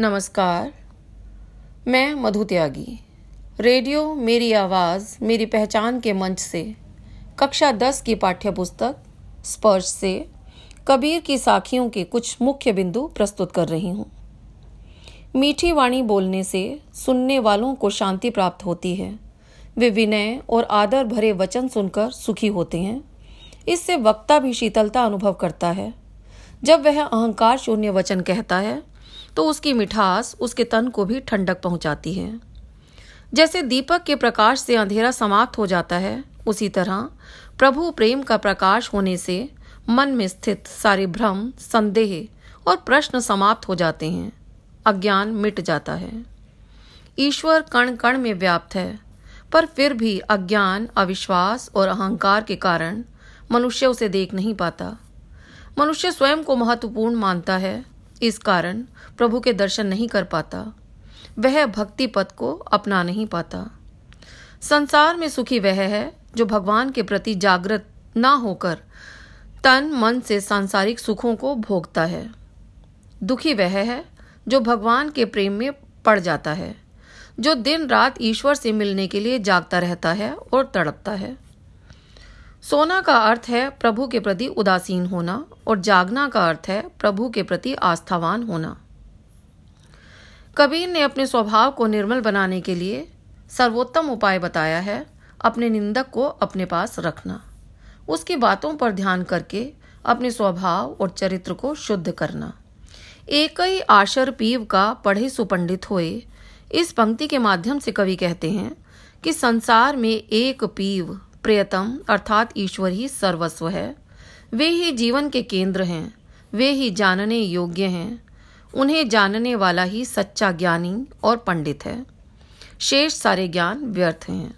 नमस्कार, मैं मधु त्यागी। रेडियो मेरी आवाज़, मेरी पहचान के मंच से, कक्षा दस की पाठ्य पुस्तक स्पर्श से, कबीर की साखियों के कुछ मुख्य बिंदु प्रस्तुत कर रही हूँ। मीठी वाणी बोलने से सुनने वालों को शांति प्राप्त होती है। वे विनय और आदर भरे वचन सुनकर सुखी होते हैं। इससे वक्ता भी शीतलता अनुभव करता है। जब वह अहंकार शून्य वचन कहता है तो उसकी मिठास उसके तन को भी ठंडक पहुंचाती है। जैसे दीपक के प्रकाश से अंधेरा समाप्त हो जाता है, उसी तरह प्रभु प्रेम का प्रकाश होने से मन में स्थित सारे भ्रम, संदेह और प्रश्न समाप्त हो जाते हैं। अज्ञान मिट जाता है। ईश्वर कण कण में व्याप्त है, पर फिर भी अज्ञान, अविश्वास और अहंकार के कारण मनुष्य उसे देख नहीं पाता। मनुष्य स्वयं को महत्वपूर्ण मानता है इस कारण प्रभु के दर्शन नहीं कर पाता। वह भक्ति पथ को अपना नहीं पाता। संसार में सुखी वह है जो भगवान के प्रति जागृत ना होकर तन मन से सांसारिक सुखों को भोगता है। दुखी वह है जो भगवान के प्रेम में पड़ जाता है, जो दिन रात ईश्वर से मिलने के लिए जागता रहता है और तड़पता है। सोना का अर्थ है प्रभु के प्रति उदासीन होना और जागना का अर्थ है प्रभु के प्रति आस्थावान होना। कबीर ने अपने स्वभाव को निर्मल बनाने के लिए सर्वोत्तम उपाय बताया है, अपने निंदक को अपने पास रखना। उसकी बातों पर ध्यान करके अपने स्वभाव और चरित्र को शुद्ध करना। एक ही आशर पीव का पढ़े सुपंडित होए, इस पंक्ति के माध्यम से कवि कहते हैं कि संसार में एक पीव प्रियतम अर्थात ईश्वर ही सर्वस्व है। वे ही जीवन के केंद्र हैं। वे ही जानने योग्य हैं। उन्हें जानने वाला ही सच्चा ज्ञानी और पंडित है। शेष सारे ज्ञान व्यर्थ हैं।